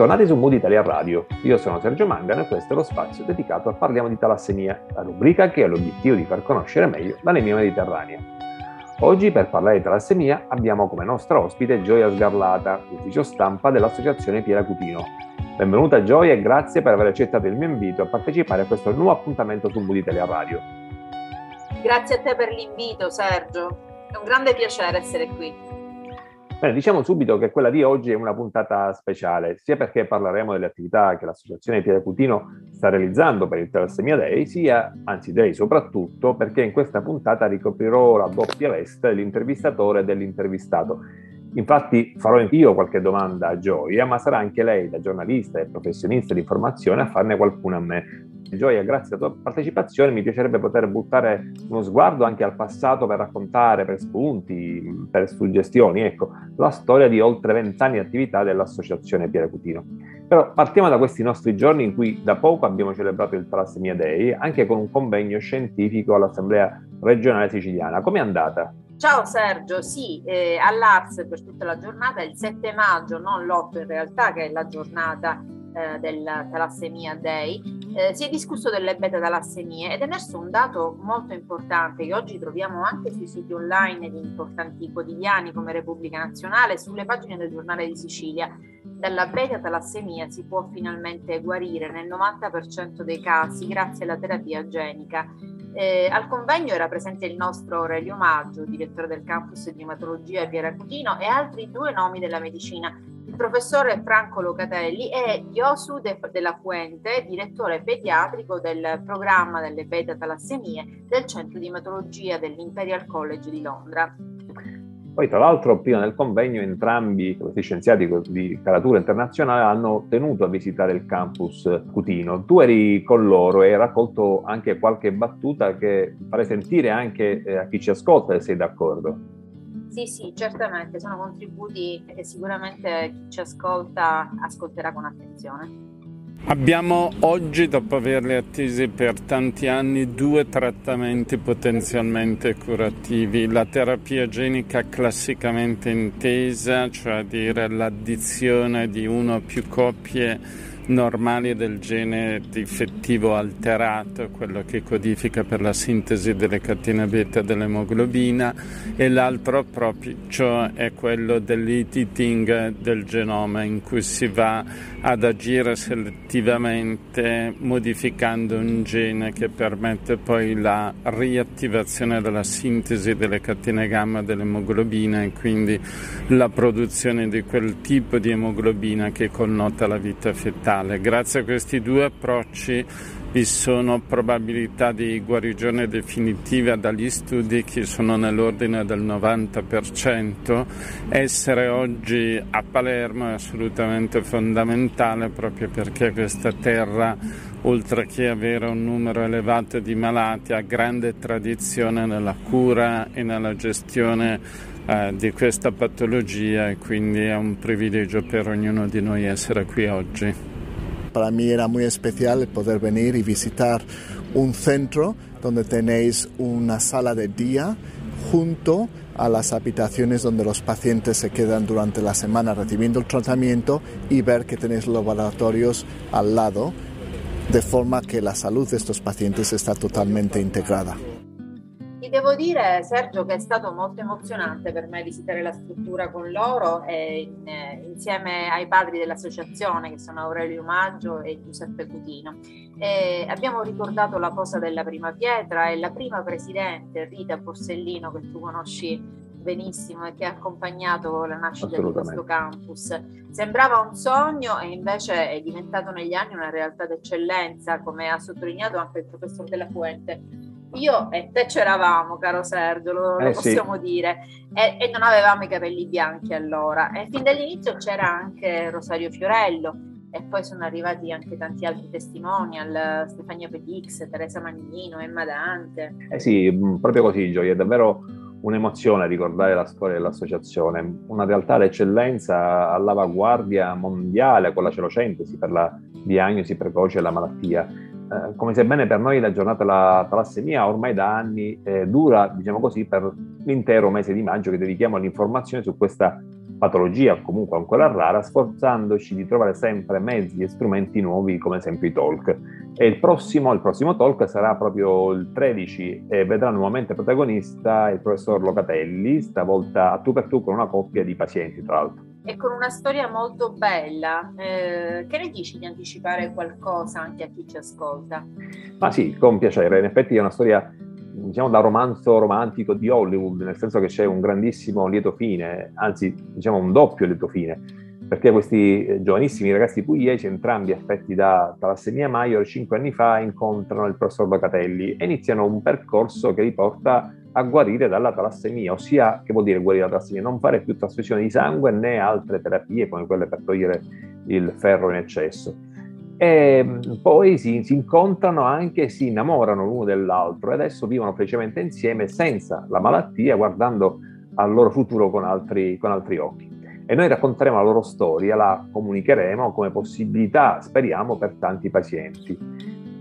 Bentornati su Mood Italia Radio. Io sono Sergio Mangano e questo è lo spazio dedicato a Parliamo di talassemia, la rubrica che ha l'obiettivo di far conoscere meglio l'anemia mediterranea. Oggi per parlare di talassemia abbiamo come nostra ospite Gioia Sgarlata, ufficio stampa dell'Associazione Piera Cutino. Benvenuta Gioia e grazie per aver accettato il mio invito a partecipare a questo nuovo appuntamento su Mood Italia Radio. Grazie a te per l'invito Sergio, è un grande piacere essere qui. Bene, diciamo subito che quella di oggi è una puntata speciale, sia perché parleremo delle attività che l'Associazione Piede Cutino sta realizzando per il Talassemia Day, sia, anzi direi soprattutto, perché in questa puntata ricoprirò la doppia veste dell'intervistatore e dell'intervistato. Infatti farò io qualche domanda a Gioia, ma sarà anche lei, da giornalista e professionista di informazione, a farne qualcuna a me. Gioia, grazie alla tua partecipazione, mi piacerebbe poter buttare uno sguardo anche al passato per raccontare, per spunti, per suggestioni, ecco, la storia di oltre vent'anni di attività dell'Associazione Piere Cutino. Però partiamo da questi nostri giorni in cui da poco abbiamo celebrato il Talassemia Day, anche con un convegno scientifico all'Assemblea regionale siciliana. Com'è andata? Ciao Sergio, sì, eh, all'Ars per tutta la giornata, il 7 maggio, non l'8 in realtà, che è la giornata eh, del Talassemia Day, eh, si è discusso delle beta talassemie ed è emerso un dato molto importante che oggi troviamo anche sui siti online di importanti quotidiani come Repubblica Nazionale, sulle pagine del giornale di Sicilia. Dalla beta talassemia si può finalmente guarire nel 90% dei casi grazie alla terapia genica. Eh, al convegno era presente il nostro Aurelio Maggio, direttore del campus di ematologia Piera Cutino, e altri due nomi della medicina il professore Franco Locatelli e Iosu de, della Fuente, direttore pediatrico del programma delle beta-talassemie del Centro di Ematologia dell'Imperial College di Londra. Poi, tra l'altro, prima del convegno, entrambi questi scienziati di caratura internazionale hanno tenuto a visitare il campus Cutino. Tu eri con loro e hai raccolto anche qualche battuta che farei sentire anche eh, a chi ci ascolta, se sei d'accordo. Sì, sì, certamente, sono contributi che sicuramente chi ci ascolta ascolterà con attenzione. Abbiamo oggi, dopo averli attesi per tanti anni, due trattamenti potenzialmente curativi. La terapia genica classicamente intesa, cioè dire l'addizione di una o più coppie normali del gene difettivo alterato, quello che codifica per la sintesi delle catene beta dell'emoglobina, e l'altro approccio è quello dell'editing del genoma, in cui si va ad agire selettivamente modificando un gene che permette poi la riattivazione della sintesi delle catene gamma dell'emoglobina e quindi la produzione di quel tipo di emoglobina che connota la vita fetale mondiale. Grazie a questi due approcci vi sono probabilità di guarigione definitiva dagli studi che sono nell'ordine del 90%. Essere oggi a Palermo è assolutamente fondamentale proprio perché questa terra, oltre che avere un numero elevato di malati, ha grande tradizione nella cura e nella gestione eh, di questa patologia e quindi è un privilegio per ognuno di noi essere qui oggi. Para mí era muy especial el poder venir y visitar un centro donde tenéis una sala de día junto a las habitaciones donde los pacientes se quedan durante la semana recibiendo el tratamiento y ver que tenéis laboratorios al lado, de forma que la salud de estos pacientes está totalmente integrada. Ti devo dire, Sergio, che è stato molto emozionante per me visitare la struttura con loro e in, insieme ai padri dell'associazione, che sono Aurelio Maggio e Giuseppe Cutino. E abbiamo ricordato la posa della prima pietra e la prima presidente, Rita Borsellino, che tu conosci benissimo e che ha accompagnato la nascita di questo campus. Sembrava un sogno e invece è diventato negli anni una realtà d'eccellenza, come ha sottolineato anche il professor Della Fuente io e te c'eravamo, caro Sergio, lo, eh, possiamo sì. dire, e, e, non avevamo i capelli bianchi allora. E fin dall'inizio c'era anche Rosario Fiorello e poi sono arrivati anche tanti altri testimonial, Stefania Petix, Teresa Magnino, Emma Dante. Eh sì, proprio così, Gioia, è davvero un'emozione ricordare la storia dell'associazione, una realtà d'eccellenza all'avanguardia mondiale con la celocentesi per la diagnosi precoce della malattia. Eh, come sebbene per noi la giornata della talassemia ormai da anni eh, dura, diciamo così, per l'intero mese di maggio che dedichiamo all'informazione su questa patologia comunque ancora rara, sforzandoci di trovare sempre mezzi e strumenti nuovi come ad esempio i talk. E il prossimo, il prossimo talk sarà proprio il 13 e vedrà nuovamente protagonista il professor Locatelli, stavolta a tu per tu con una coppia di pazienti tra l'altro. E con una storia molto bella, eh, che ne dici di anticipare qualcosa anche a chi ci ascolta? Ma sì, con piacere, in effetti è una storia diciamo da romanzo romantico di Hollywood, nel senso che c'è un grandissimo lieto fine, anzi diciamo un doppio lieto fine, perché questi eh, giovanissimi ragazzi pugliesi, entrambi affetti da talassemia major, cinque anni fa incontrano il professor Bacatelli e iniziano un percorso che li porta a guarire dalla talassemia, ossia che vuol dire guarire dalla talassemia? Non fare più trasfusione di sangue né altre terapie come quelle per togliere il ferro in eccesso e mm, poi si, si, incontrano anche, si innamorano l'uno dell'altro e adesso vivono felicemente insieme senza la malattia, guardando al loro futuro con altri, con altri occhi. E noi racconteremo la loro storia, la comunicheremo come possibilità, speriamo, per tanti pazienti.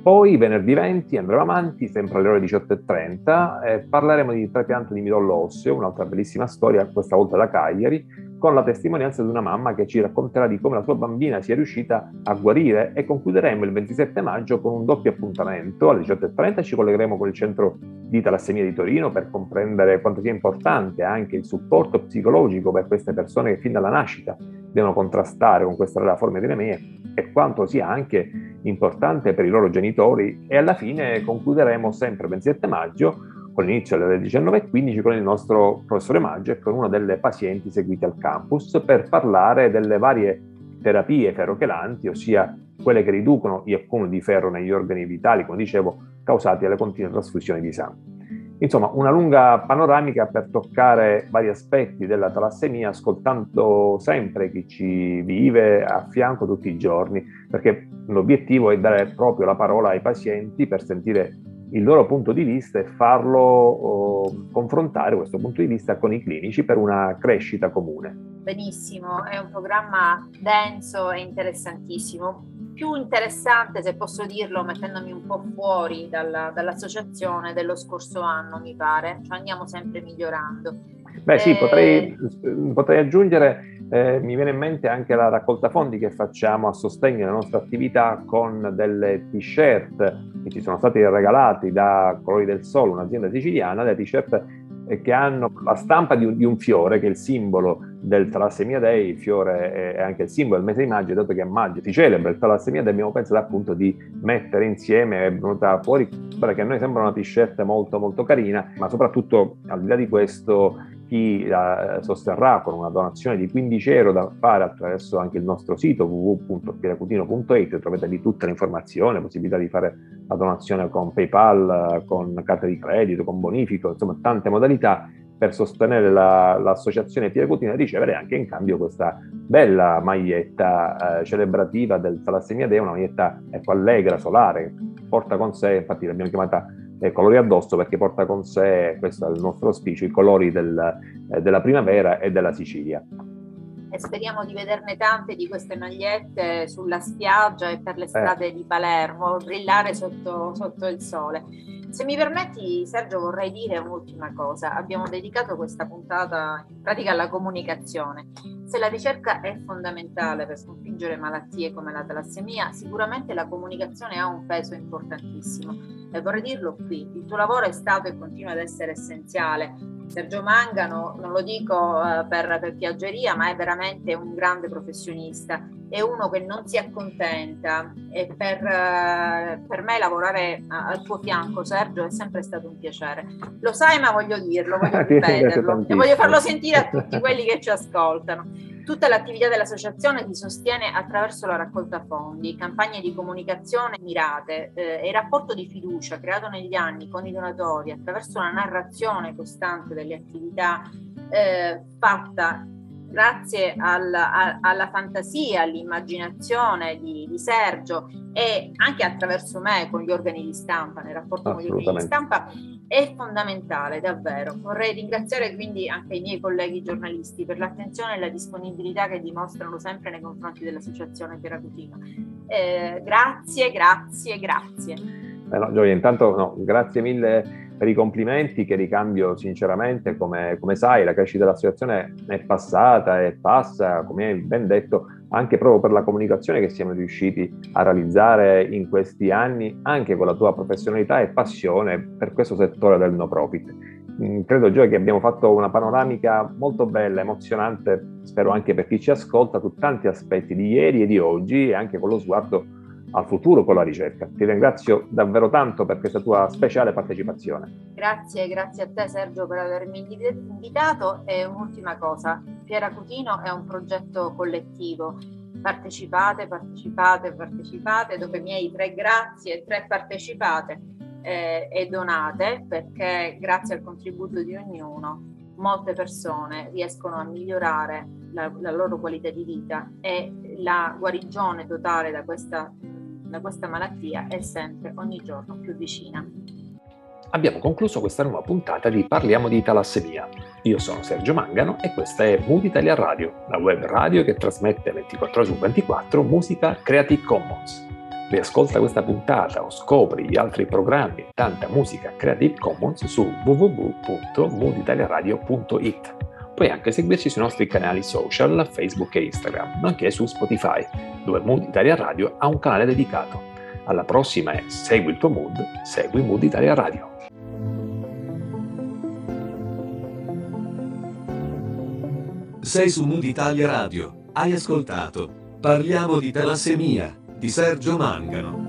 Poi venerdì 20 andremo avanti, sempre alle ore 18.30, e parleremo di trapianto di midollo osseo, un'altra bellissima storia, questa volta da Cagliari, con la testimonianza di una mamma che ci racconterà di come la sua bambina sia riuscita a guarire e concluderemo il 27 maggio con un doppio appuntamento. Alle 18.30 ci collegheremo con il centro di talassemia di Torino per comprendere quanto sia importante anche il supporto psicologico per queste persone che fin dalla nascita devono contrastare con questa rara forma di anemia e quanto sia anche importante per i loro genitori e alla fine concluderemo sempre il 27 maggio con l'inizio alle 19.15 con il nostro professore Maggio e con una delle pazienti seguite al campus per parlare delle varie terapie ferrochelanti, ossia quelle che riducono gli accumuli di ferro negli organi vitali, come dicevo, causati dalle continue trasfusioni di sangue. Insomma, una lunga panoramica per toccare vari aspetti della talassemia, ascoltando sempre chi ci vive a fianco tutti i giorni, perché l'obiettivo è dare proprio la parola ai pazienti per sentire il loro punto di vista e farlo oh, confrontare questo punto di vista con i clinici per una crescita comune. Benissimo, è un programma denso e interessantissimo. Più interessante, se posso dirlo, mettendomi un po' fuori dalla, dall'associazione dello scorso anno, mi pare, cioè andiamo sempre migliorando. Beh sì, eh... potrei, potrei aggiungere eh, mi viene in mente anche la raccolta fondi che facciamo a sostegno della nostra attività con delle t-shirt che ci sono stati regalati da Colori del Sole, un'azienda siciliana, delle t-shirt eh, che hanno la stampa di un, di un, fiore che è il simbolo del Talassemia Day, il fiore è anche il simbolo del mese di maggio, dato che a maggio si celebra il Talassemia Day, abbiamo pensato appunto di mettere insieme, è venuta fuori quella che a noi sembra una t-shirt molto molto carina, ma soprattutto al di là di questo chi la sosterrà con una donazione di 15 euro da fare attraverso anche il nostro sito www.piracutino.it trovate lì tutte le informazioni, possibilità di fare la donazione con PayPal, con carta di credito, con bonifico, insomma tante modalità per sostenere la, l'associazione Piracutina e ricevere anche in cambio questa bella maglietta eh, celebrativa del Talassemia Day, una maglietta ecco, allegra, solare, porta con sé, infatti l'abbiamo chiamata eh, colori addosso perché porta con sé, questo è il nostro auspicio, i colori del, eh, della primavera e della Sicilia. E speriamo di vederne tante di queste magliette sulla spiaggia e per le strade eh. di Palermo, brillare sotto, sotto il sole. Se mi permetti, Sergio, vorrei dire un'ultima cosa. Abbiamo dedicato questa puntata in pratica alla comunicazione. Se la ricerca è fondamentale per sconfiggere malattie come la talassemia, sicuramente la comunicazione ha un peso importantissimo. E vorrei dirlo qui, il tuo lavoro è stato e continua ad essere essenziale Sergio Mangano, non lo dico uh, per, per, piaggeria, ma è veramente un grande professionista, è uno che non si accontenta e per, uh, per me lavorare al tuo fianco, Sergio, è sempre stato un piacere. Lo sai, ma voglio dirlo, voglio ripeterlo e voglio farlo sentire a tutti quelli che ci ascoltano. Tutta l'attività dell'associazione si sostiene attraverso la raccolta fondi, campagne di comunicazione mirate eh, e rapporto di fiducia creato negli anni con i donatori attraverso una narrazione costante delle attività eh, fatta grazie alla, alla fantasia, all'immaginazione di, di, Sergio e anche attraverso me con gli organi di stampa, nel rapporto con gli organi di stampa, è fondamentale, davvero. Vorrei ringraziare quindi anche i miei colleghi giornalisti per l'attenzione e la disponibilità che dimostrano sempre nei confronti dell'Associazione Pieracutina. Eh, grazie, grazie, grazie. Eh no, Gioia, intanto no, grazie mille per i complimenti che ricambio sinceramente, come, come sai la crescita dell'associazione è passata e passa, come hai ben detto, anche proprio per la comunicazione che siamo riusciti a realizzare in questi anni, anche con la tua professionalità e passione per questo settore del no profit. Mm, credo Gioia che abbiamo fatto una panoramica molto bella, emozionante, spero anche per chi ci ascolta, su tanti aspetti di ieri e di oggi e anche con lo sguardo al futuro con la ricerca. Ti ringrazio davvero tanto per questa tua speciale partecipazione. Grazie, grazie a te Sergio per avermi invitato e un'ultima cosa, Piera Cutino è un progetto collettivo. Partecipate, partecipate, partecipate, dove i miei tre grazie tre partecipate eh, e donate perché grazie al contributo di ognuno molte persone riescono a migliorare la, la, loro qualità di vita e la guarigione totale da questa da questa malattia è sempre ogni giorno più vicina. Abbiamo concluso questa nuova puntata di Parliamo di talassemia. Io sono Sergio Mangano e questa è Mood Italia Radio, la web radio che trasmette 24 ore su 24 musica Creative Commons. Riascolta questa puntata o scopri gli altri programmi e tanta musica Creative Commons su www.mooditaliaradio.it. Puoi anche seguirci sui nostri canali social, Facebook e Instagram, nonché su Spotify, dove Mood Italia Radio ha un canale dedicato. Alla prossima e segui il tuo mood, segui Mood Italia Radio. Sei su Mood Italia Radio. Hai ascoltato Parliamo di talassemia di Sergio Mangano.